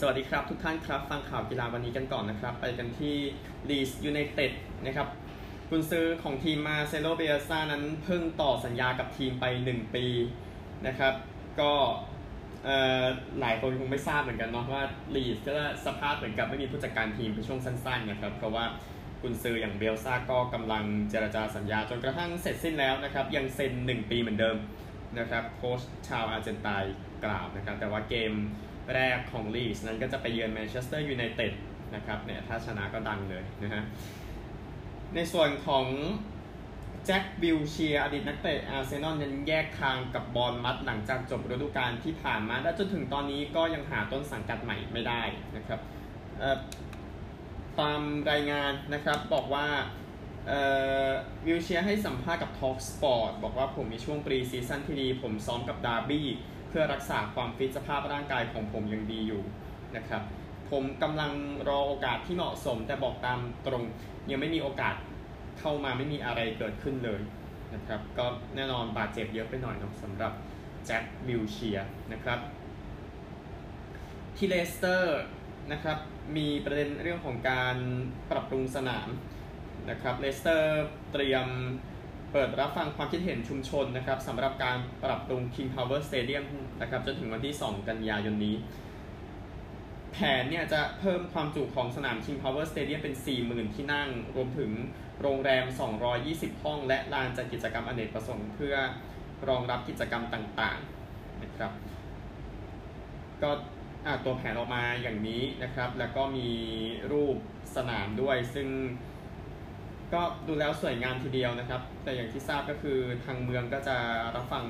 สวัสดีครับทุกท่านครับ ฟังข่าวกีฬาวันนี้กันก่อนนะครับ ไปกันที่ลีดส์ยูไนเต็ดนะครับกุนซือของทีมมาร์เซโลเบียลซ่านั้นเพิ่งต่อสัญญากับทีมไป 1 ปีนะครับ ก็หลายคนคงไม่ทราบเหมือนกันเนาะว่าลีดส์ก็สภาพเหมือนกับไม่มีผู้จัดการทีมเป็นช่วงสั้นๆนะครับเพราะว่ากุนซืออย่างเบียลซ่าก็กำลังเจรจาสัญญาจนกระทั่งเสร็จสิ้นแล้วนะครับ ยังเซ็น 1 ปีเหมือนเดิมนะครับโค้ชชาวอาร์เจนไตน์กล่าวนะครับ แต่ว่าเกม แรกของลีดส์นั้นก็จะไปเยือนแมนเชสเตอร์ยูไนเต็ดนะครับเนี่ยถ้าชนะก็ดังเลยนะฮะในส่วนของแจ็ควิลเชียร์อดีตนักเตะอาร์เซนอลยังแยกทางกับบอร์นมัธหลังจากจบฤดูกาลที่ผ่านมาและจนถึงตอนนี้ก็ยังหาต้นสังกัดใหม่ไม่ได้นะครับตามรายงานนะครับบอกว่าวิลเชียร์ให้สัมภาษณ์กับ Talk Sport บอกว่าผมมีช่วง pre-season ที่ดี ผมซ้อมกับดาร์บี้ เพื่อรักษาความฟิตสภาพร่างกายของผมยังดีอยู่นะครับ ผมกำลังรอโอกาสที่เหมาะสมแต่บอกตามตรง ยังไม่มีโอกาสเข้ามาไม่มีอะไรเกิดขึ้นเลยนะครับก็แน่นอนบาดเจ็บเยอะไปหน่อยนะสำหรับแจ็ควิลเชียร์นะครับที่เลสเตอร์นะครับมีประเด็นเรื่องของการปรับปรุงสนามนะครับเลสเตอร์เตรียม เปิดรับฟังความคิดเห็นชุมชนนะครับสำหรับการปรับปรุง King Power Stadium นะครับจนถึงวันที่ 2 กันยายนนี้ แผนเนี่ยจะเพิ่มความจุของสนาม King Power Stadium เป็น 40,000 ที่นั่ง รวมถึงโรงแรม 220 ห้อง และลานจัดกิจกรรมอเนกประสงค์เพื่อรองรับกิจกรรมต่างๆนะครับ ก็ตัวแผนออกมาอย่างนี้นะครับ แล้วก็มีรูปสนามด้วยซึ่ง ก็ดูแล้วสวยงามทีเดียวนะครับ แต่อย่างที่ทราบก็คือทางเมืองก็จะรับฟัง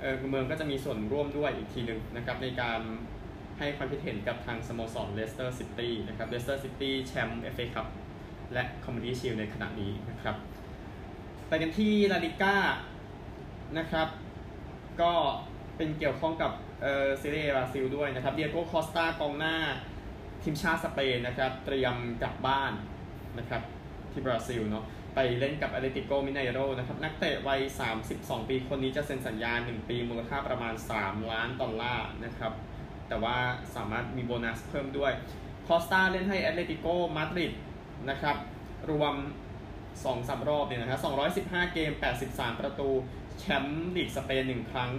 เออเมืองก็จะมีส่วนร่วมด้วยอีกทีหนึ่งนะครับในการให้ความคิดเห็นกับทางสโมสรเลสเตอร์ซิตี้นะครับเลสเตอร์ซิตี้แชมป์เอฟเอคัพและคอมมิวนิตี้ชิลด์ในขณะนี้นะครับไปกันที่ลาลีกานะครับ ก็เป็นเกี่ยวข้องกับเออซีเรียบราซิลด้วยนะครับดิเอโก้คอสตากองหน้าทีมชาติสเปนนะครับ เตรียมกลับบ้านนะครับ ที่บราซิลเนาะไปเล่นกับแอตเลติโกมิไนโรนะครับ นักเตะวัย 32 ปีคนนี้จะเซ็นสัญญา 1 ปีมูลค่าประมาณ 3 ล้านดอลลาร์นะครับ แต่ว่าสามารถมีโบนัสเพิ่มด้วย คอสตาเล่นให้แอตเลติโกมาดริดนะครับ รวม2 3รอบเนี่ยนะครับ215 เกม 83 ประตู แชมป์ลีกสเปน 1 ครั้ง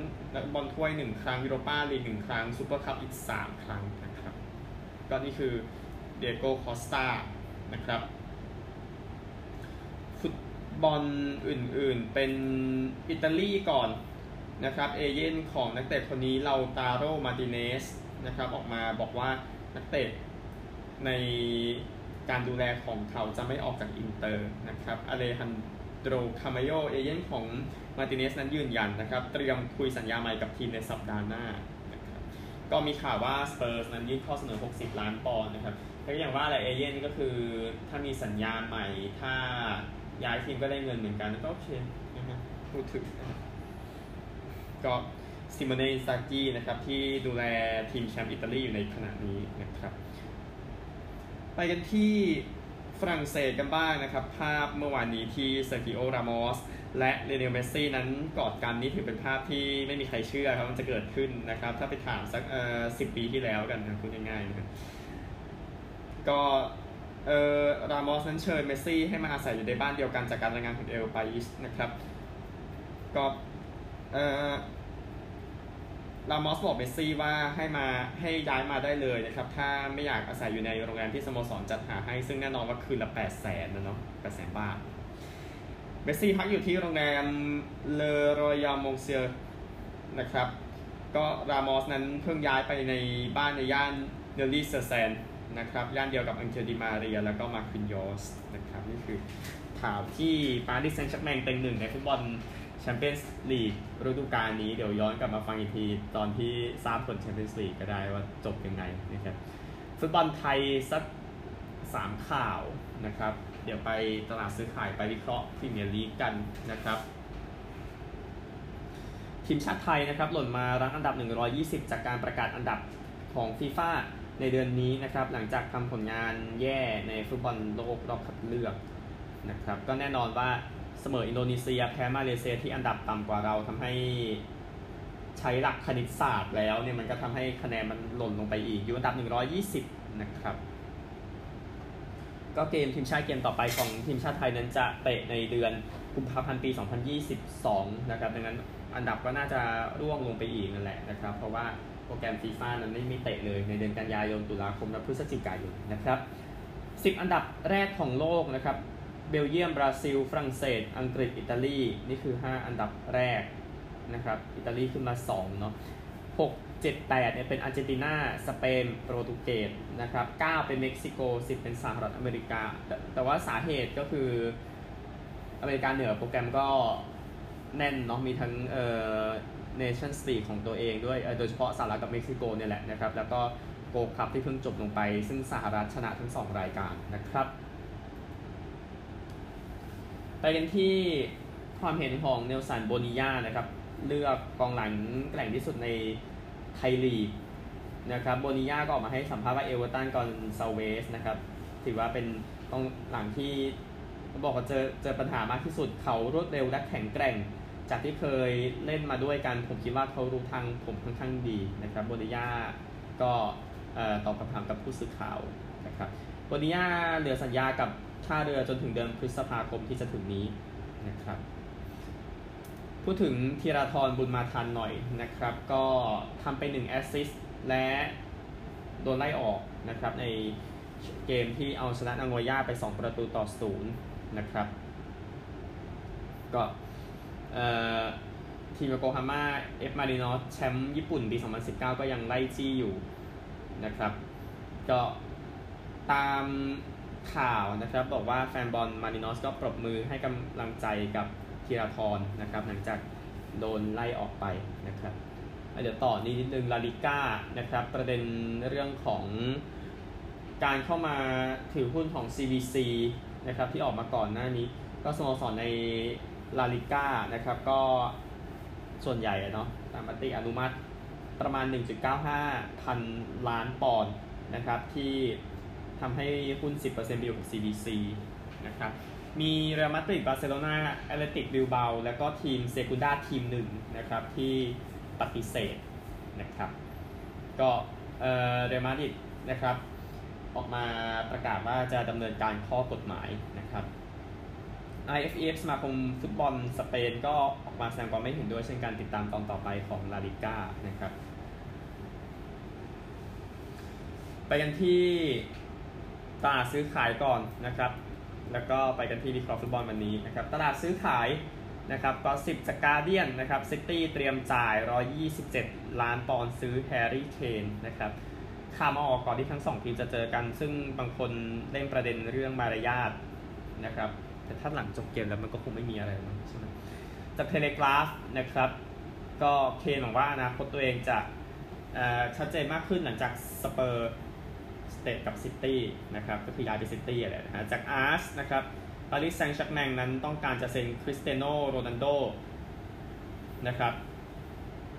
บอลถ้วย 1 ครั้งยูโรปาลีก1ครั้งซูเปอร์คัพอีก 3 ครั้งนะครับ ก็นี่คือดิเอโกคอสตานะครับ บอลอื่นๆ เป็นอิตาลีก่อนนะครับเอเย่นต์ของนักเตะคนนี้เลาตาโรมาร์ติเนซนะครับออกมาบอกว่านักเตะในการดูแลของเขาจะไม่ออกจากอินเตอร์นะครับอเลฮานโดรคามาโชเอเย่นต์ของมาร์ติเนซนั้นยืนยันนะครับ เตรียมคุยสัญญาใหม่กับทีมในสัปดาห์หน้านะครับก็มีข่าวว่าสเปอร์สนั้นยื่นข้อเสนอ 60 ล้านปอนด์นะครับแต่อย่างว่าอะไรเอเย่นต์ก็คือถ้ามีสัญญาใหม่ถ้า ย้ายทีมก็ได้เงินเหมือนกันก็โอเคนะฮะพูดถึงนะก็ซิโมเนอินซากี้นะครับ ที่ดูแลทีมแชมป์อิตาลีอยู่ในขณะนี้นะครับ ไปกันที่ฝรั่งเศสกันบ้างนะครับ ภาพเมื่อวานนี้ที่เซอร์กิโอรามอสและลิโอเนลเมสซี่นั้นกอดกันนี่ถือเป็นภาพที่ไม่มีใครเชื่อครับมันจะเกิดขึ้นนะครับ ถ้าไปถามสักเอ่อสิบปีที่แล้วกันนะพูดง่ายๆนะครับก็ เอ่อรามอสนั้นเชิญเมสซี่ให้มาอาศัยอยู่ในบ้านเดียวกันจากการรายงานของเอลปาอิสนะครับก็เอ่อรามอสบอกเมสซี่ว่าให้มาให้ย้ายมาได้เลยนะครับ ถ้าไม่อยากอาศัยอยู่ในโรงแรมที่สโมสรจัดหาให้ ซึ่งแน่นอนว่าคืนละแปดแสนนะเนาะแปดแสนบาทเมสซี่พักอยู่ที่โรงแรมเลอรอยัลมงโซนะครับ ก็รามอสนั้นเพิ่งย้ายไปในบ้านในย่านเนยยี่ซูร์แซน นะครับย่านเดียวกับอังเคลดิมาเรีย แล้วก็มาร์ควินญอสนะครับนี่คือข่าวที่ปารีสแซงต์แชร์แมงเป็นหนึ่งในฟุตบอลแชมเปี้ยนส์ลีกฤดูกาลนี้เดี๋ยวย้อนกลับมาฟังอีกทีตอนที่ทราบผลแชมเปี้ยนส์ลีกก็ได้ว่าจบยังไงนะครับฟุตบอลไทยสักสามข่าวนะครับ เดี๋ยวไปตลาดซื้อขายไปวิเคราะห์พรีเมียร์ลีกกันนะครับทีมชาติไทยนะครับหล่นมารั้งอันดับ 120 จากการประกาศอันดับของฟีฟ่า ในเดือนนี้นะครับหลังจากทำผลงานแย่ในฟุตบอลโลกรอบคัดเลือกนะครับก็แน่นอนว่าเสมออินโดนีเซียแพ้มาเลเซียที่อันดับต่ำกว่าเราทำให้ใช้หลักคณิตศาสตร์แล้วเนี่ยมันก็ทำให้คะแนนมันหล่นลงไปอีกอยู่อันดับ 120 นะครับ ก็เกมทีมชาติเกมต่อไปของทีมชาติไทยนั้นจะเตะในเดือนกุมภาพันธ์ปี 2022 นะครับดังนั้นอันดับก็น่าจะร่วงลงไปอีกนั่นแหละนะครับ เพราะว่า โปรแกรมฟีฟ่านั้นไม่มีเตะเลยในเดือนกันยายนตุลาคมและพฤศจิกายนนะครับ10 อันดับแรกของโลกนะครับเบลเยียม บราซิล ฝรั่งเศส อังกฤษ อิตาลี นี่คือ 5 อันดับแรกนะครับ อิตาลีขึ้นมา2เนาะ6 7 8เนี่ยเป็นอาร์เจนตินา สเปน โปรตุเกสนะครับ9เป็นเม็กซิโก 10 เป็นสหรัฐอเมริกา แต่แต่ว่าสาเหตุก็คืออเมริกาเหนือโปรแกรมก็แน่นเนาะ มีทั้งเอ่อ เนชั่นส์ลีกของตัวเองด้วยโดยเฉพาะสหรัฐกับเม็กซิโกเนี่ยแหละนะครับ แล้วก็โกลคัพที่เพิ่งจบลงไป ซึ่งสหรัฐชนะทั้ง 2 รายการนะครับ ไปกันที่ความเห็นของเนลสันโบนิยานะครับ เลือกกองหลังแกร่งที่สุดในไทยลีกนะครับโบนิยาก็ออกมาให้สัมภาษณ์ว่าเอเวอร์ตันกอนซาเวสนะครับถือว่าเป็นกองหลังที่บอกว่าเจอเจอปัญหามากที่สุดเขารวดเร็วและแข็งแกร่ง จากที่เคยเล่นมาด้วยกัน ผมคิดว่าเขารู้ทางผมค่อนข้างดีนะครับโบนิยาก็ตอบคำถามกับผู้สื่อข่าวนะครับโบนิยาเหลือสัญญากับท่าเรือจนถึงเดือนพฤษภาคมที่จะถึงนี้นะครับ พูดถึงธีราธรบุญมาทันหน่อยนะครับ ก็ทำไป1แอสซิสและโดนไล่ออกนะครับในเกมที่เอาชนะนางโอย่าไป 2 ประตูต่อศูนย์นะครับ ก็ ทีมโกฮาม่าเอฟมารินอสแชมป์ญี่ปุ่นปี 2019 ก็ยังไล่จี้อยู่นะครับ ก็ตามข่าวนะครับ บอกว่าแฟนบอลมารินอสก็ปรบมือให้กำลังใจกับธีราธรนะครับ หลังจากโดนไล่ออกไปนะครับเดี๋ยวต่อนี้นิดนึงลาลิก้านะครับ ประเด็นเรื่องของการเข้ามาถือหุ้นของ CVC นะครับที่ออกมาก่อนหน้านี้ ก็สโมสรใน ลาลิก้านะครับก็ส่วนใหญ่เนาะตามมติอนุมัติประมาณ 1.95 พันล้านปอนด์นะครับที่ทำให้หุ้น 10%ไปอยู่กับ CVC นะครับมีเรอัลมาดริดบาร์เซโลนาแอตเลติกบิลเบาแล้วก็ทีมแล้วก็ทีมเซกุนดาทีมหนึ่งนะครับที่ปฏิเสธนะครับก็เรอัลมาดริดนะครับออกมาประกาศว่าจะดำเนินการข้อกฎหมายนะครับ IFF สมาคมฟุตบอลสเปนก็ออกมาแสดงความไม่เห็นด้วย เช่นกันติดตามตอนต่อไปของลาลิก้านะครับ ไปกันที่ตลาดซื้อขายก่อนนะครับ แล้วก็ไปกันที่วิเคราะห์ฟุตบอลวันนี้นะครับ ตลาดซื้อขายนะครับก็สิบจากการ์เดียนนะครับซิตี้เตรียมจ่าย 127 ล้านปอนด์ซื้อแฮร์รี่เคนนะครับข่าวมาออกก่อนที่ทั้งสองทีมจะเจอกัน ซึ่งบางคนเล่นประเด็นเรื่องมารยาทนะครับ แต่ถ้าหลังจบเกมแล้วมันก็คงไม่มีอะไรแล้วใช่ไหมจากเทเลกราฟนะครับ ก็เคนบอกว่าอนาคตตัวเองจะชัดเจนมากขึ้นหลังจากสเปอร์สเตะกับซิตี้นะครับก็คือย้ายไปซิตี้อะไรนะฮะจากอาร์สนะครับปารีสแซงต์แชร์แมงนั้นต้องการจะเซ็นคริสเตียโนโรนัลโดนะครับ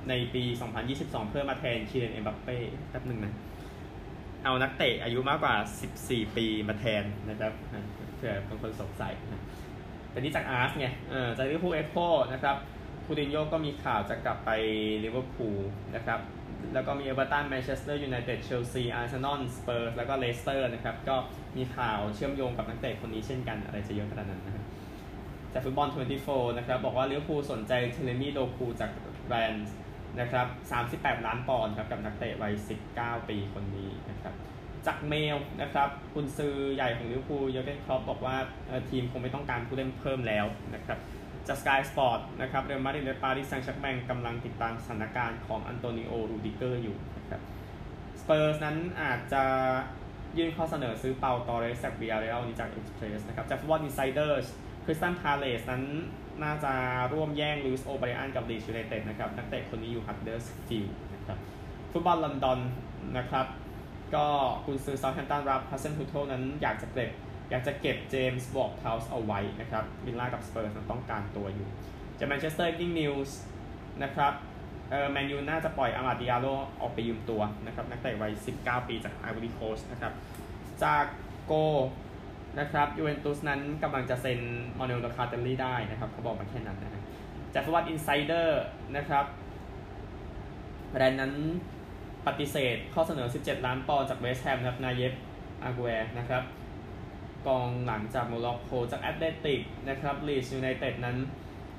ในปี 2022 เพื่อมาแทนคีเลียนเอ็มบัปเป้แป๊บหนึ่งนะ เอานักเตะอายุมากกว่า 14 ปีมาแทนนะครับ เผื่อบางคนสงสัยนะแต่นี่จากอาร์สไงเออจากลิเวอร์พูลเอ็กโคนะครับคูตินโญ่ก็มีข่าวจะกลับไปลิเวอร์พูลนะครับ แล้วก็มีเอเวอร์ตันแมนเชสเตอร์ยูไนเต็ดเชลซีอาร์เซนอลสเปอร์แล้วก็เลสเตอร์นะครับ ก็มีข่าวเชื่อมโยงกับนักเตะคนนี้เช่นกันอะไรจะเยอะขนาดนั้นนะครับจากฟุตบอล 24 นะครับ บอกว่าลิเวอร์พูลสนใจเฌเรมี่โดกูจากแรนส์นะครับ 38 ล้านปอนด์ครับกับนักเตะวัย 19 ปีคนนี้นะครับ จากเมลนะครับกุนซือใหญ่ของลิเวอร์พูลเยอร์เกนคล็อปป์บอกว่าทีมคงไม่ต้องการผู้เล่นเพิ่มแล้วนะครับจาก Sky Sport นะครับเรอัลมาดริดและปารีสแซงต์แชร์แมงกำลังติดตามสถานการณ์ของอันโตนิโอรูดิเกอร์อยู่นะครับสเปอร์สนั้นอาจจะยื่นข้อเสนอซื้อเปาตอร์เรสจากบียาร์เรอัลนี่จากเอ็กซ์เพรสนะครับจากฟุตบอลอินไซเดอร์คริสตัลพาเลซนั้นน่าจะร่วมแย่งลูอิสโอไบรอันกับลีดส์ยูไนเต็ดนะครับนักเตะคนนี้อยู่ฮัตเดอร์สฟิลด์นะครับฟุตบอลลอนดอนนะครับ ก็กุนซือเซาท์แฮมป์ตันราล์ฟฮาเซนฮุทเทิลนั้นอยากจะเก็บอยากจะเก็บเจมส์วอร์ดเพราส์เอาไว้นะครับวิลล่ากับสเปอร์ต้องการตัวอยู่จากแมนเชสเตอร์อีฟนิ่งนิวส์นะครับเออแมนยูน่าจะปล่อยอาหมัดดิยาลโล่ออกไปยืมตัวนะครับนักเตะวัย 19 ปีจากไอวอรี่โคสนะครับจากโกลนะครับยูเวนตุสนั้นกำลังจะเซ็นมานูเอลโลคาเตลลี่ได้นะครับเขาบอกมาแค่นั้นนะฮะจากฟุตบอลอินไซเดอร์นะครับแรนส์นั้น ปฏิเสธข้อเสนอ 17 ล้านปอนด์จากเวสต์แฮมครับ นายเยฟอากูแอนะครับกองหลังจากโมร็อกโกจากแอตเลติกนะครับลีดส์ยูไนเต็ดนั้น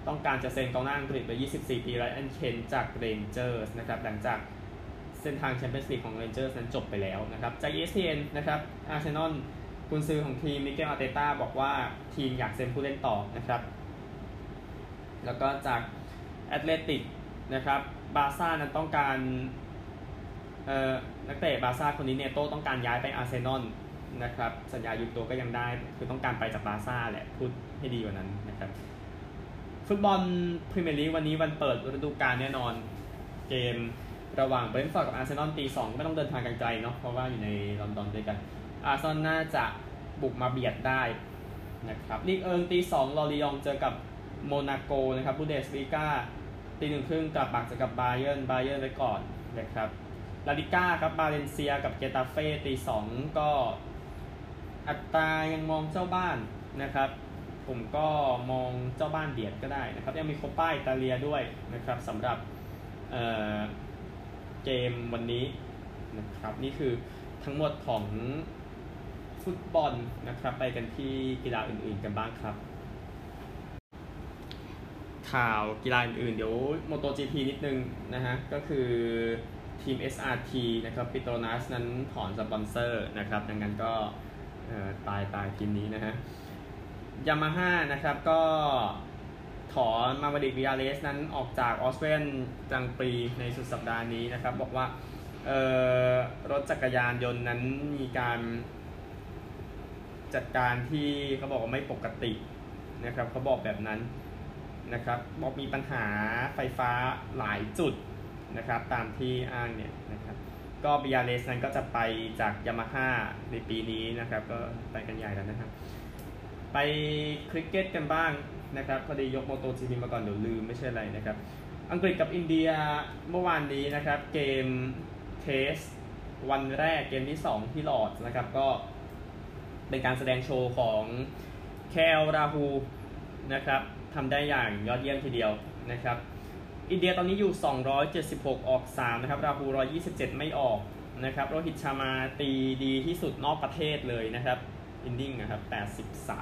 ต้องการจะเซ็นกองหน้าอังกฤษวัย 24 ปีไรอันเคนท์จากเรนเจอร์สนะครับหลังจากเส้นทางแชมเปี้ยนส์ลีกของเรนเจอร์สนั้นจบไปแล้วนะครับจาก ESPN นะครับอาร์เซนอลกุนซือของทีมมิเกลอาร์เตต้าบอกว่าทีมอยากเซ็นผู้เล่นต่อนะครับแล้วก็จากแอตเลติกนะครับบาร์ซ่านั้นต้องการ นักเตะบาร์ซ่าคนนี้เนโต้ต้องการย้ายไปอาร์เซนอลนะครับสัญญายืมตัวก็ยังได้ คือต้องการไปจากบาร์ซ่าแหละ พูดให้ดีกว่านั้นนะครับ ฟุตบอลพรีเมียร์ลีกวันนี้วันเปิดฤดูกาลแน่นอนเกมระหว่างเบรนท์ฟอร์ดกับอาร์เซนอลตีสองไม่ต้องเดินทางไกลๆเนาะเพราะว่าอยู่ในลอนดอนด้วยกัน อาร์เซนอลน่าจะบุกมาเบียดได้นะครับลีกเอิงตีสองลอริยองเจอกับโมนาโกนะครับบุนเดสลีกาตีหนึ่งครึ่งกลัดบัคเจอกับบาเยิร์นบาเยิร์นไว้ก่อนนะครับ ลาลิก้าครับบาเลนเซียกับเกตาเฟ่ตีสองก็อัตรายังมองเจ้าบ้านนะครับ ผมก็มองเจ้าบ้านเบียดก็ได้นะครับ ยังมี Coppa Italia ด้วยนะครับสำหรับเกมวันนี้นะครับนี่คือทั้งหมดของฟุตบอลนะครับ ไปกันที่กีฬาอื่นๆกันบ้างครับ ข่าวกีฬาอื่นๆเดี๋ยว MotoGP นิดนึงนะฮะก็คือ ทีม SRT นะครับปิโตรนาสนั้นถอนสปอนเซอร์นะครับ ดังนั้นก็ตายตายทีมนี้นะฮะยามาฮ่านะครับก็ถอนมาเวริกบิญาเลสนั้นออกจากออสเตรียนกรังด์ปรีซ์ในสุดสัปดาห์นี้นะครับ บอกว่ารถจักรยานยนต์นั้นมีการจัดการที่เขาบอกว่าไม่ปกตินะครับเขาบอกแบบนั้นนะครับบอกมีปัญหาไฟฟ้าหลายจุด นะครับตามที่อ้างเนี่ยนะครับก็บิญาเลสนั้นก็จะไปจากยามาฮ่าในปีนี้นะครับก็ไปกันใหญ่แล้วนะครับ ไปคริกเก็ตกันบ้างนะครับพอดียก MotoGP มาก่อนเดี๋ยวลืมไม่ใช่อะไรนะครับ อังกฤษกับอินเดียเมื่อวานนี้นะครับเกม Test วันแรกเกมที่ 2 ที่ Lord's นะครับก็เป็นการแสดงโชว์ของเคแอลราฮูลนะครับทำได้อย่างยอดเยี่ยมทีเดียวนะครับ อินเดียตอนนี้อยู่ 276 ออก 3 นะครับ ราฮูล127 ไม่ออกนะครับ โรฮิตชาร์มาตีดีที่สุดนอกประเทศเลยนะครับ inning นะครับ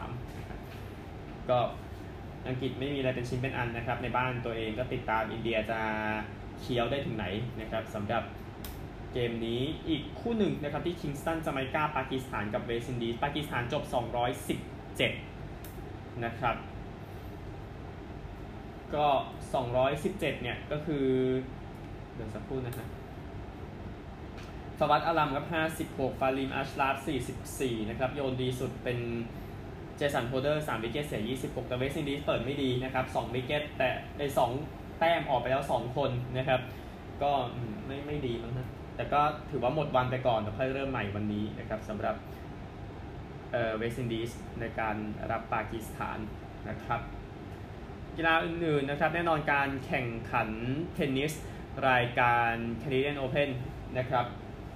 83 ก็อังกฤษไม่มีอะไรเป็นชิ้นเป็นอันนะครับ ในบ้านตัวเองก็ติดตามอินเดียจะเคี้ยวได้ถึงไหนนะครับสำหรับเกมนี้อีกคู่หนึ่งนะครับที่คิงสตันจาไมกาปากีสถานกับเวสต์อินดีสปากีสถานจบ 217 นะครับ ก็ 217 เนี่ย ก็คือ เดี๋ยวสักครู่นะครับฟาวัดอาลัมครับ 56 ฟาฮีมอัชราฟ44 นะครับ โยนดีสุดเป็นเจสันโฮลเดอร์3 wicket เสีย 26 แต่เวสต์อินดีสเปิดไม่ดีนะครับ2 wicket แต่ใน2แต้มออกไปแล้ว 2 คนนะครับ ก็ไม่ไม่ดีมั้งนะแต่ก็ถือว่าหมดวันไปก่อนเดี๋ยวค่อยเริ่มใหม่วันนี้นะครับสำหรับเวสต์อินดีสในการรับปากีสถานนะครับ กีฬาอื่นๆนะครับแน่นอนการแข่งขันเทนนิส รายการ Canadian Open นะครับ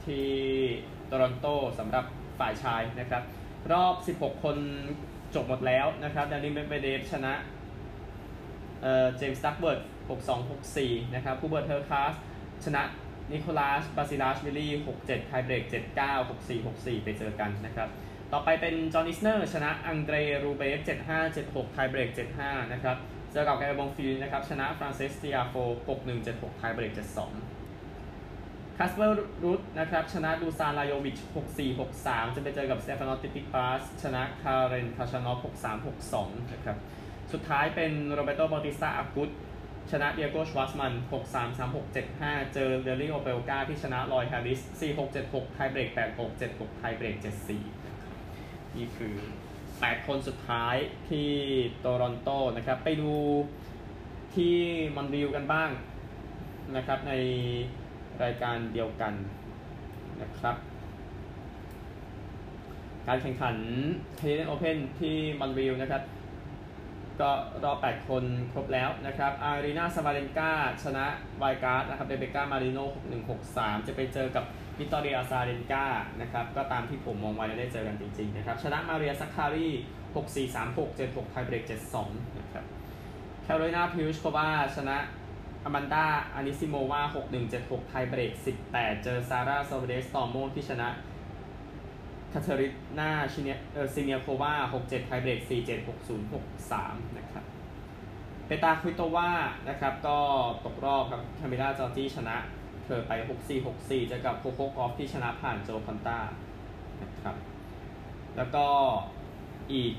ที่โตรอนโตสำหรับฝ่ายชายนะครับ รอบ 16 คนจบหมดแล้วนะครับดานิลเมดเวเดฟชนะเจมส์ดักเวิร์ธ6-2-6-4 นะครับฮูเบิร์ตเฮอร์คาซชนะนิโคลัสบาซิลัสวิลลี่6-7 tiebreak 7-9 6-4 6-4 ไปเจอกันนะครับ ต่อไปเป็นจอห์นอิสเนอร์ ชนะอังเดรรูเบลฟ7-5 7-6 tiebreak 7-5 นะครับ เจอกับกาแอลมงฟิลส์นะครับชนะฟรานซิสติอาโฟ6-1 7-6 tiebreak 7-2คาสเปอร์รูดนะครับชนะดูซานลาโยวิช6-4 6-3 จะไปเจอกับสเตฟานอสซิตซิปาสชนะคาร์เรนคาชานอฟ6-3 6-2นะครับสุดท้ายเป็นโรแบร์โตบาติสตาอากุตชนะดิเอโกชวาร์ตซ์แมน 6-3 3-6 7-5 เจอไรลีย์โอเพลกาที่ชนะลอยด์แฮร์ริส 4-6 7-6 ไทเบรก8-6 7-6 ไทเบรก7-4 นี่คือ 8 คนสุดท้ายที่โตรอนโตนะครับ ไปดูที่มอนริวกันบ้างนะครับในรายการเดียวกันนะครับ การแข่งขัน Canadian Open ที่มอนริวนะครับ ก็รอบ 8 คนครบแล้วนะครับ อารีนาซาบาเลนกาชนะ wild card นะครับเรเบก้ามาริโน่6163 จะไปเจอกับ วิกตอเรียอซาเรนกานะครับ ก็ตามที่ผมมองไว้ได้เจอกันจริงๆนะครับ ชนะมาเรียซักคารี6436 76 tiebreak 72 นะครับ แคโรไลนาพลิสโควาชนะอแมนดาอานิซิโมวา6-1-7-6 tiebreak 18 เจอซาร่าซอร์ริเบสตอร์โมที่ชนะคาเทริน่าชิเนเออซิเนียโควา6-7 tiebreak 4-7 6-0 6-3 นะครับเปตราควิโตวานะครับ ก็ตกรอบครับคามิล่าจอร์จี้ชนะ เธอไป 6-4 6-4 เจอกับโคโคกอฟฟ์ที่ชนะผ่านโจฮันนาคอนต้านะครับแล้วก็อีก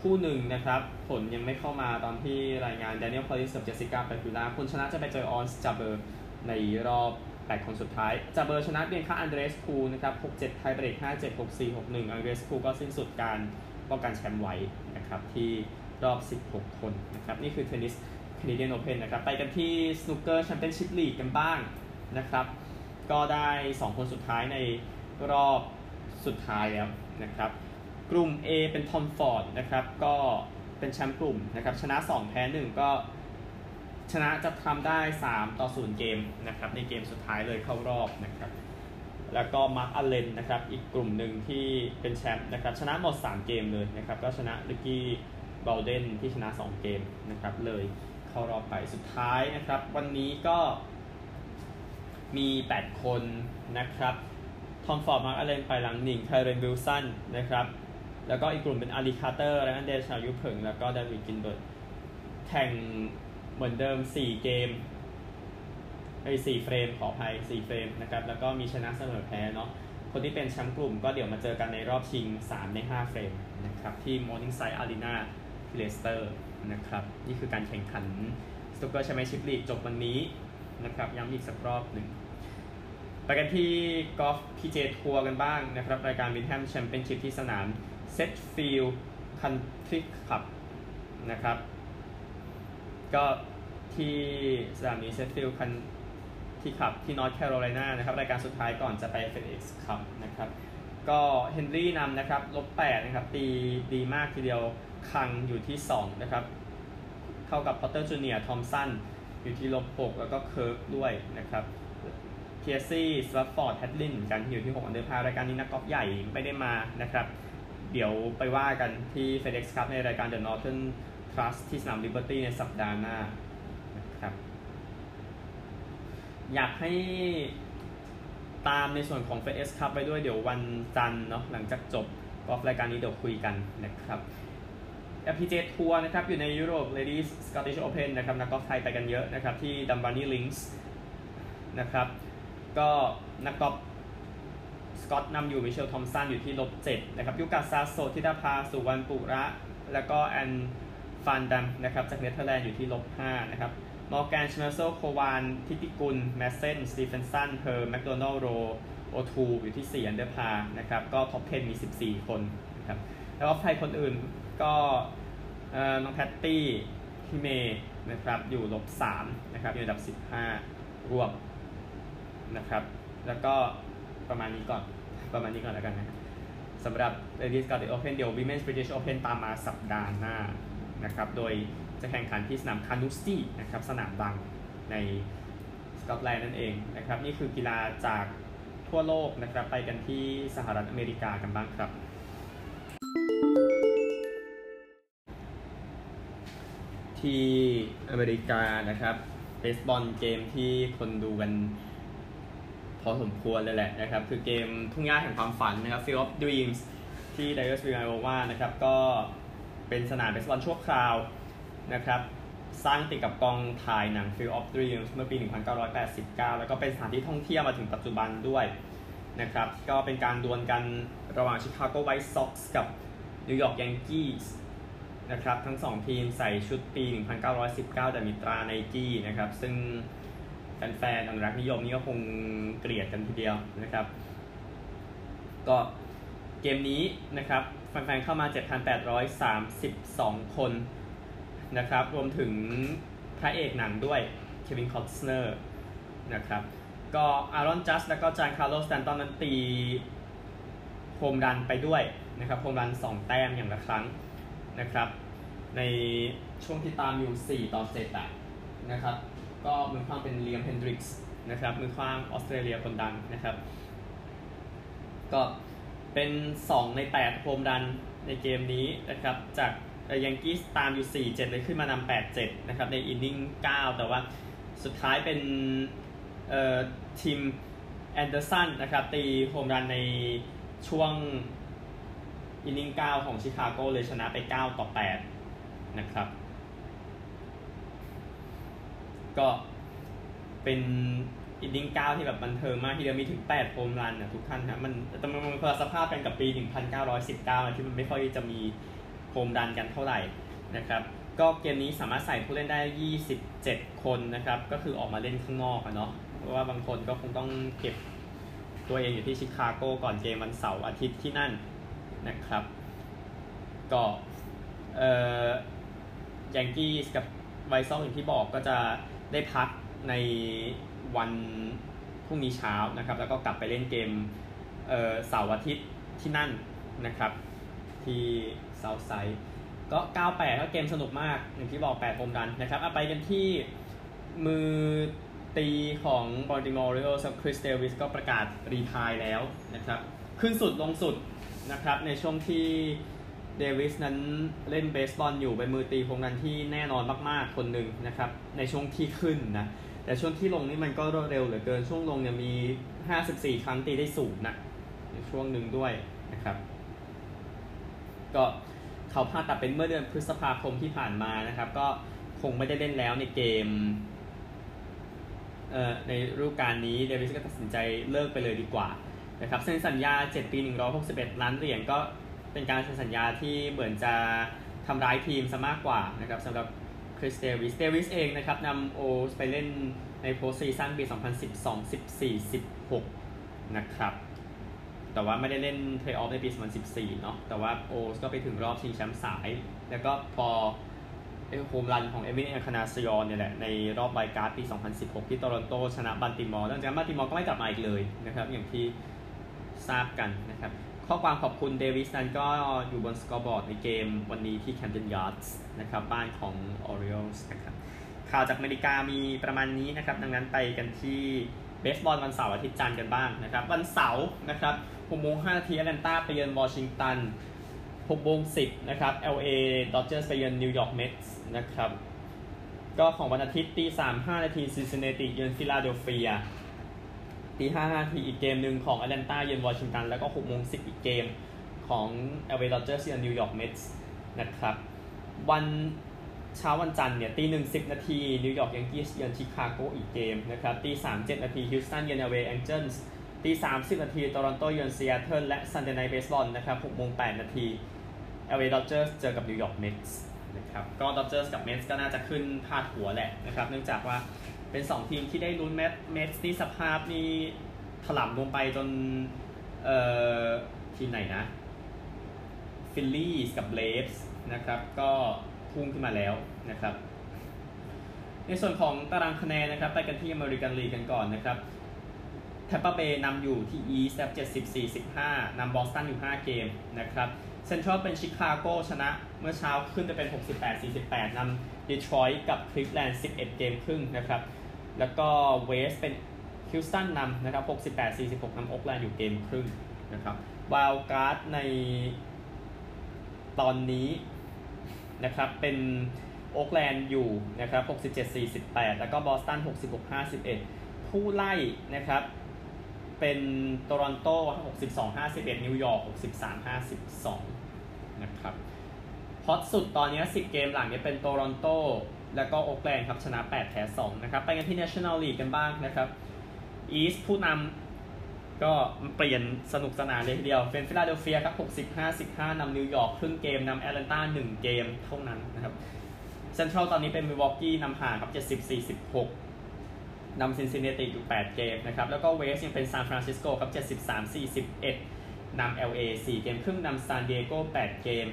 คู่หนึ่งนะครับ ผลยังไม่เข้ามาตอนที่รายงานแดเนียลคอลลินส์กับเจสสิก้าเปกูล่าคนชนะจะไปเจอออนส์จาเบอร์ในรอบ 8 คนสุดท้ายจาเบอร์ชนะเบียงค่าอันเดรสคูนะครับ 6-7 tiebreak 5-7 6-4 6-1 อันเดรสคูก็สิ้นสุดการป้องกันแชมป์ไว้นะครับที่รอบ 16 คนนะครับ นี่คือเทนนิสแคนาเดียนโอเพนนะครับ ไปกันที่สนุกเกอร์แชมเปี้ยนชิพลีกกันบ้าง นะครับ ก็ได้ 2 คนสุดท้ายในรอบสุดท้ายแล้วนะครับ กลุ่ม A เป็นทอมฟอร์ดนะครับ ก็เป็นแชมป์กลุ่มนะครับ ชนะ 2 แพ้ 1 ก็ชนะจะทำได้ 3 ต่อ 0 เกมนะครับ ในเกมสุดท้ายเลยเข้ารอบนะครับ แล้วก็มาร์คอัลเลนนะครับ อีกกลุ่มหนึ่งที่เป็นแชมป์นะครับ ชนะหมด 3 เกมเลยนะครับ ก็ชนะริกกี้วอลเดนที่ชนะ 2 เกมนะครับ เลยเข้ารอบไปสุดท้ายนะครับ วันนี้ก็ มี 8 คนนะครับ ทอมฟอร์ด มาร์คอัลเลนไปหลังหนิงไคเรนวิลสันนะครับ แล้วก็อีกกลุ่มเป็นอาลีคาร์เตอร์ และอันเดชายุเพิง แล้วก็เดวิดกิลเบิร์ตแข่งเหมือนเดิม 4 เกมไอ้4 frame ขออภัย4 frame นะครับ แล้วก็มีชนะเสมอแพ้เนาะ คนที่เป็นแชมป์กลุ่มก็เดี๋ยวมาเจอกันในรอบชิง 3 ใน 5 frame นะครับ ที่ Morningside Arena ที่เลสเตอร์นะครับ นี่คือการแข่งขันสนุกเกอร์แชมเปี้ยนชิพลีกจบวันนี้นะครับ ย้ำอีกสักรอบหนึ่ง ไปกันที่กอล์ฟพีเจทัวร์กันบ้างนะครับ รายการวินด์แฮมแชมเปี้ยนชิพที่สนาม Sedgefield Country Clubนะครับ ก็ที่สนามนี้เซดจ์ฟิลด์ country club ที่นอร์ทแคโรไลนานะครับ รายการสุดท้ายก่อนจะไป FedEx ครับนะครับ ก็เฮนรี่นำนะครับลบ8นะครับ ตีดีมากทีเดียวคังอยู่ที่ 2 นะครับเข้ากับพอตเตอร์จูเนียร์ทอมสันอยู่ที่ลบ6แล้วก็เคิร์กด้วยนะครับ เทียซี่สวัตฟอร์ดแฮดลินกันอยู่ที่6 under par รายการนี้นักกอล์ฟใหญ่ไม่ได้มานะครับ เดี๋ยวไปว่ากันที่ FedEx Cup ในรายการ The Northern Trust ที่สนาม Liberty ในสัปดาห์หน้านะครับ อยากให้ตามในส่วนของ FedEx Cup ไปด้วยเดี๋ยววันจันทร์เนาะหลังจากจบกอล์ฟรายการนี้เดี๋ยวคุยกันนะครับ LPG ทัวร์นะครับ อยู่ในยุโรป Ladies Scottish Open นะครับ นักกอล์ฟไทยไปกันเยอะนะครับ ที่ดัมบานีลิงส์นะครับ ก็นักกอล์ฟสกอตนำอยู่มิเชลทอมสันอยู่ที่ลบ7นะครับยูกะซาโซทิดาภาสุวรรณปุระ แล้วก็แอนฟานดัมนะครับจากเนเธอร์แลนด์อยู่ที่ลบ5นะครับมอร์แกนชเมโซโควานทิติกุล แมสเซนสตีเฟนสันเฮอร์แมคโดนัลโรโอทูอยู่ที่ 4 under par นะครับก็ท็อป 10 มี 14 คนนะครับแล้วก็ไทยคนอื่นก็น้องแพตตี้พี่เมย์นะครับอยู่ลบ3นะครับอยู่อันดับ 15 รวม นะครับ แล้วก็ประมาณนี้ก่อนประมาณนี้ก่อนแล้วกันนะครับสำหรับ Ladies Scottish Open เดี๋ยว Women's British Open ตามมาสัปดาห์หน้านะครับ โดยจะแข่งขันที่สนามคานูสตี้นะครับสนามดังในสกอตแลนด์นั่นเองนะครับ นี่คือกีฬาจากทั่วโลกนะครับ ไปกันที่สหรัฐอเมริกากันบ้างครับ ที่อเมริกานะครับเบสบอลเกมที่คนดูกัน พอสมควรเลยแหละนะครับ คือเกมทุ่งหญ้าแห่งความฝันนะครับ Field of Dreams ที่ d y e r s v i l l e Iowa นะครับก็เป็นสนามเบสบอลชั่วคราวนะครับสร้างติดกับกองถ่ายหนัง Field of Dreams เมื่อปี 1989 แล้วก็เป็นสถานที่ท่องเที่ยวมาถึงปัจจุบันด้วยนะครับก็เป็นการดวลกันระหว่าง Chicago White Sox กับ New York Yankees นะครับทั้งสองทีมใส่ชุดปี 1919 แต่มีตราไนกี้นะครับซึ่ง แฟนๆอนุรักษ์นิยมนี่ก็คงเกลียดกันทีเดียวนะครับ ก็เกมนี้นะครับแฟนๆเข้ามา 7,832 คนนะครับ รวมถึงพระเอกหนังด้วยเควินคอสเนอร์นะครับก็อารอนจัสแล้วก็จานคาร์โลสแตนตันนั้นตีโฮมรันไปด้วยนะครับโฮมรัน 2 แต้มอย่างละครั้งนะครับ ในช่วงที่ตามอยู่ 4 ต่อ7อะนะครับ ก็มือขว้างเป็นเลียมเฮนดริกส์นะครับมือขว้างออสเตรเลียคนดังนะครับ ก็เป็น 2 ใน 8 โฮมรันในเกมนี้นะครับ จากยังกี้ตามอยู่ 4-7 เลยขึ้นมานำ8-7 นะครับ ในอินนิ่ง 9 แต่ว่าสุดท้ายเป็นเอ่อทิมแอนเดอร์สันนะครับ ตีโฮมรันในช่วงอินนิง9 ของชิคาโกเลยชนะไป 9 ต่อ 8 นะครับ ก็เป็นอินนิงเก้าที่แบบบันเทิงมากที่เดียวมีถึง8โฮมรันนะทุกท่านนะมันแต่มันมันคนละสภาพกันกับปี 1919ที่มันไม่ค่อยจะมีโฮมรันกันเท่าไหร่นะครับก็เกมนี้สามารถใส่ผู้เล่นได้ 27 คนนะครับ ก็คือออกมาเล่นข้างนอกอะเนาะเพราะว่าบางคนก็คงต้องเก็บตัวเองอยู่ที่ชิคาโกก่อนเกมวันเสาร์อาทิตย์ที่นั่นนะครับก็เอ่อยังกี้กับไวซองอย่างที่บอกก็จะ ได้พักในวันพรุ่งนี้เช้านะครับ แล้วก็กลับไปเล่นเกมเสาร์อาทิตย์ที่นั่นนะครับ ที่เซาท์ไซด์ก็ 98 ก็เกมสนุกมากอย่างที่บอก 8 โฮมรันนะครับเอาไปกันที่มือตีของบัลติมอร์โอริโอลส์คริสเดวิสก็ประกาศ retire แล้วนะครับ ขึ้นสุดลงสุดนะครับในช่วงที่ เดวิสนั้นเล่นเบสบอลอยู่เป็นมือตีโฮมรันที่แน่นอนมากๆคนหนึ่งนะครับในช่วงที่ขึ้นนะแต่ช่วงที่ลงนี่มันก็รวดเร็วเหลือเกินช่วงลงเนี่ยมี 54 ครั้งตีได้ศูนย์นะในช่วงหนึ่งด้วยนะครับ ก็เขาผ่าตัดเป็นเมื่อเดือนพฤษภาคมที่ผ่านมานะครับ ก็คงไม่ได้เล่นแล้วในเกมเอ่อในฤดูกาลนี้เดวิสก็ตัดสินใจเลิกไปเลยดีกว่านะครับเซ็นสัญญา 7 ปี 161 ล้านเหรียญก็ เป็นการเซ็นสัญญาที่เหมือนจะทำร้ายทีมซะมากกว่านะครับสำหรับคริสเดวิสเดวิสเองนะครับนำ O's ไปเล่นใน postseason ปี 2012 14 16 นะครับ แต่ว่าไม่ได้เล่นเพลย์ออฟในปี 2014 เนาะแต่ว่า O's ก็ไปถึงรอบชิงแชมป์สาย แล้วก็พอโฮมรันของเอ็ดวินเอ็นคาร์นาซิออนเนี่ยแหละ ในรอบ wild card ปี 2016 ที่โตรอนโตชนะบัลติมอร์หลังจากนั้นบัลติมอร์ก็ไม่กลับมาอีกเลยนะครับ อย่างที่ทราบกันนะครับ ข้อความขอบคุณเดวิสนั้นก็อยู่บนสกอร์บอร์ดในเกมวันนี้ที่แคมเดนยาร์ดส์นะครับบ้านของ Orioles นะครับข่าวจากอเมริกามีประมาณนี้นะครับ ดังนั้นไปกันที่เบสบอลวันเสาร์อาทิตย์จันทร์กันบ้างนะครับ วันเสาร์นะครับ6โมง5นาทีแอตแลนตาไปเยือนวอชิงตัน6โมง10นะครับ LA Dodgers ไปเยือนนิวยอร์กเมทส์นะครับ ก็ของวันอาทิตย์ตี3 5นาทีซินซินเนติเยือนฟิลาเดลเฟีย ตี5นาทีอีกเกมหนึ่งของแอตแลนตาเยือนวอชิงตัน แล้วก็6โมง10อีกเกมของ LA Dodgers เยือนนิวยอร์กเมทส์นะครับ วันเช้าวันจันทร์เนี่ยตีหนึ่งสิบนาทีนิวยอร์กยังกี้เยือนชิคาโกอีกเกมนะครับตีสามเจ็ดนาทีฮิวสตันเยือน LA แองเจิลส์ตีสามสิบนาทีโตรอนโตเยือนซีแอตเทิลและ Sunday Night Baseball นะครับหกโมงแปดนาที LA ดอจเจอร์สเจอกับนิวยอร์กเมทส์นะครับก็ดอจเจอร์สกับเมทส์ก็น่าจะขึ้นพาดหัวแหละนะครับ เนื่องจากว่า เป็น 2 ทีมที่ได้ลุ้นเมทเมทส์นี่สภาพนี่ถล่มลงไปจนเอ่อทีมไหนนะฟิลลี่กับเบรฟส์นะครับก็พุ่งขึ้นมาแล้วนะครับ ในส่วนของตารางคะแนนนะครับ ไปกันที่อเมริกันลีกกันก่อนนะครับแทปเปอร์เบย์นำอยู่ที่ East 70 45นำบอสตันอยู่ 5 เกมนะครับเซ็นทรัลเป็นชิคาโกชนะเมื่อเช้าขึ้นไปเป็น 68 48นำดีทรอยต์กับคลิฟแลนด์11 เกมครึ่งนะครับ แล้วก็ West เป็นฮิวสตันนำนะครับ 68 46นำโอ๊กแลนด์อยู่เกมครึ่งนะครับ wild card ในตอนนี้นะครับเป็นโอ๊กแลนด์อยู่นะครับ67 48 แล้วก็บอสตัน 66 51 ผู้ไล่นะครับเป็นโตรอนโต 62 51 นิวยอร์ก 63 52 นะครับ hot สุดตอนนี้ 10 เกมหลังนี้เป็นโตรอนโต แล้วก็โอ๊กแลนด์ครับชนะ 8 แพ้2นะครับ ไปกันที่ National League กันบ้างนะครับ East ผู้นำก็เปลี่ยนสนุกสนานเลยทีเดียวเป็นฟิลาเดลเฟียครับ 60 55นำนิวยอร์กครึ่งเกมนำแอตแลนตา1 เกมเท่านั้นนะครับเซ็นทรัลตอนนี้เป็นมิลวอกกี้นำห่างครับ 70 46นำซินซินเนติอยู่ 8 เกมนะครับ แล้วก็ West ยังเป็นซานฟรานซิสโกครับ 73 41นำ LA 4 เกมครึ่งนำซานดิเอโก8เกม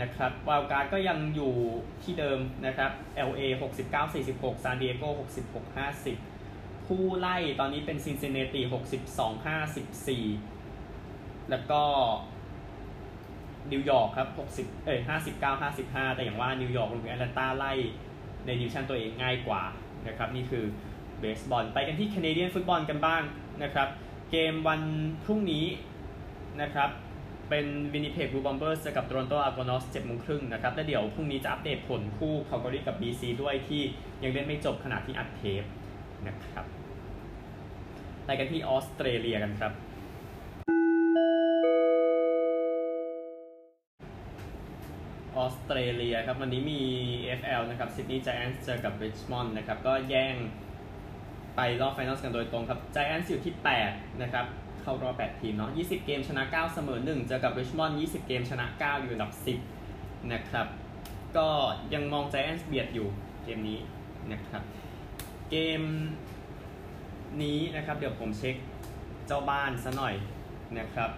นะครับ wild card ก็ยังอยู่ที่เดิมนะครับ LA 69 46 ซานดิเอโก66 50 ผู้ไล่ตอนนี้เป็นซินซินเนติ62 54 แล้วก็นิวยอร์กครับ60เอ้ย59 55 แต่อย่างว่านิวยอร์กรวมถึงแอตแลนตาไล่ในดิวิชั่นตัวเองง่ายกว่านะครับนี่คือเบสบอลไปกันที่ Canadian football กันบ้างนะครับ เกมวันพรุ่งนี้นะครับ เป็น Winnipeg Blue Bombers กับ Toronto Argonauts เจ็ดโมงครึ่งนะครับแล้วเดี๋ยวพรุ่งนี้จะอัปเดตผลคู่คาลการีกับ BC ด้วยที่ยังเล่นไม่จบขณะที่อัดเทปนะครับไปกันที่ออสเตรเลียกันครับออสเตรเลียครับวันนี้มี AFL นะครับซิดนีย์ Giants เจอกับริชมอนด์นะครับก็แย่งไปรอบ final กันโดยตรงครับ Giants อยู่ที่ 8 นะครับ เข้ารอบ8ทีมเนาะ20 เกมชนะ 9 เสมอ 1 เจอกับริชมอนด์20 เกมชนะ 9 อยู่อันดับ 10 นะครับ ก็ยังมอง Giants เบียดอยู่เกมนี้นะครับ เกมนี้นะครับเดี๋ยวผมเช็คเจ้าบ้านซะหน่อยนะครับ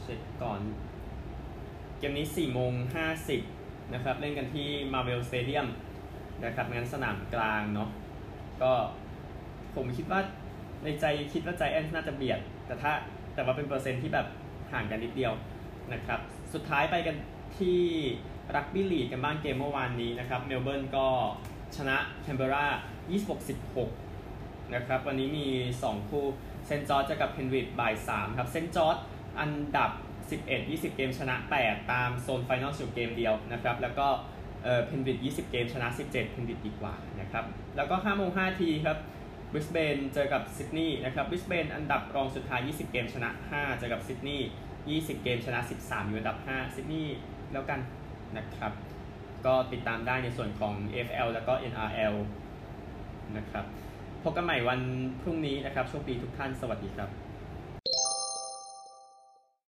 เช็คก่อน เกมนี้4โมง50นะครับ เล่นกันที่ Marvel Stadium นะครับงั้นสนามกลางเนาะก็ผมคิดว่า ในใจคิดว่าใจแอนน่าจะเบียด แต่ถ้าแต่ว่าเป็นเปอร์เซ็นต์ที่แบบห่างกันนิดเดียวนะครับ สุดท้ายไปกันที่รักบี้ลีกกันบ้างเกมเมื่อวานนี้นะครับ เมลเบิร์นก็ชนะแคนเบรา26-16 นะครับ วันนี้มี 2 คู่ เซนจอร์จกับเพนริธบ่าย 3 ครับ เซนจอร์จอันดับ 11 20 เกมชนะ 8 ตามโซน final สุดเกมเดียวนะครับ แล้วก็เออเพนริธ20 เกมชนะ 17 เพนริธดีกว่านะครับ แล้วก็5โมง5ทีครับ บริสเบนเจอกับซิดนีย์นะครับบริสเบนอันดับรองสุดท้าย 20 เกมชนะ 5 เจอกับซิดนีย์ 20 เกมชนะ 13 อยู่อันดับ 5 ซิดนีย์แล้วกันนะครับ ก็ติดตามได้ในส่วนของ FL แล้วก็ NRL นะครับ พบกันใหม่วันพรุ่งนี้นะครับ โชคดีทุกท่าน สวัสดีครับ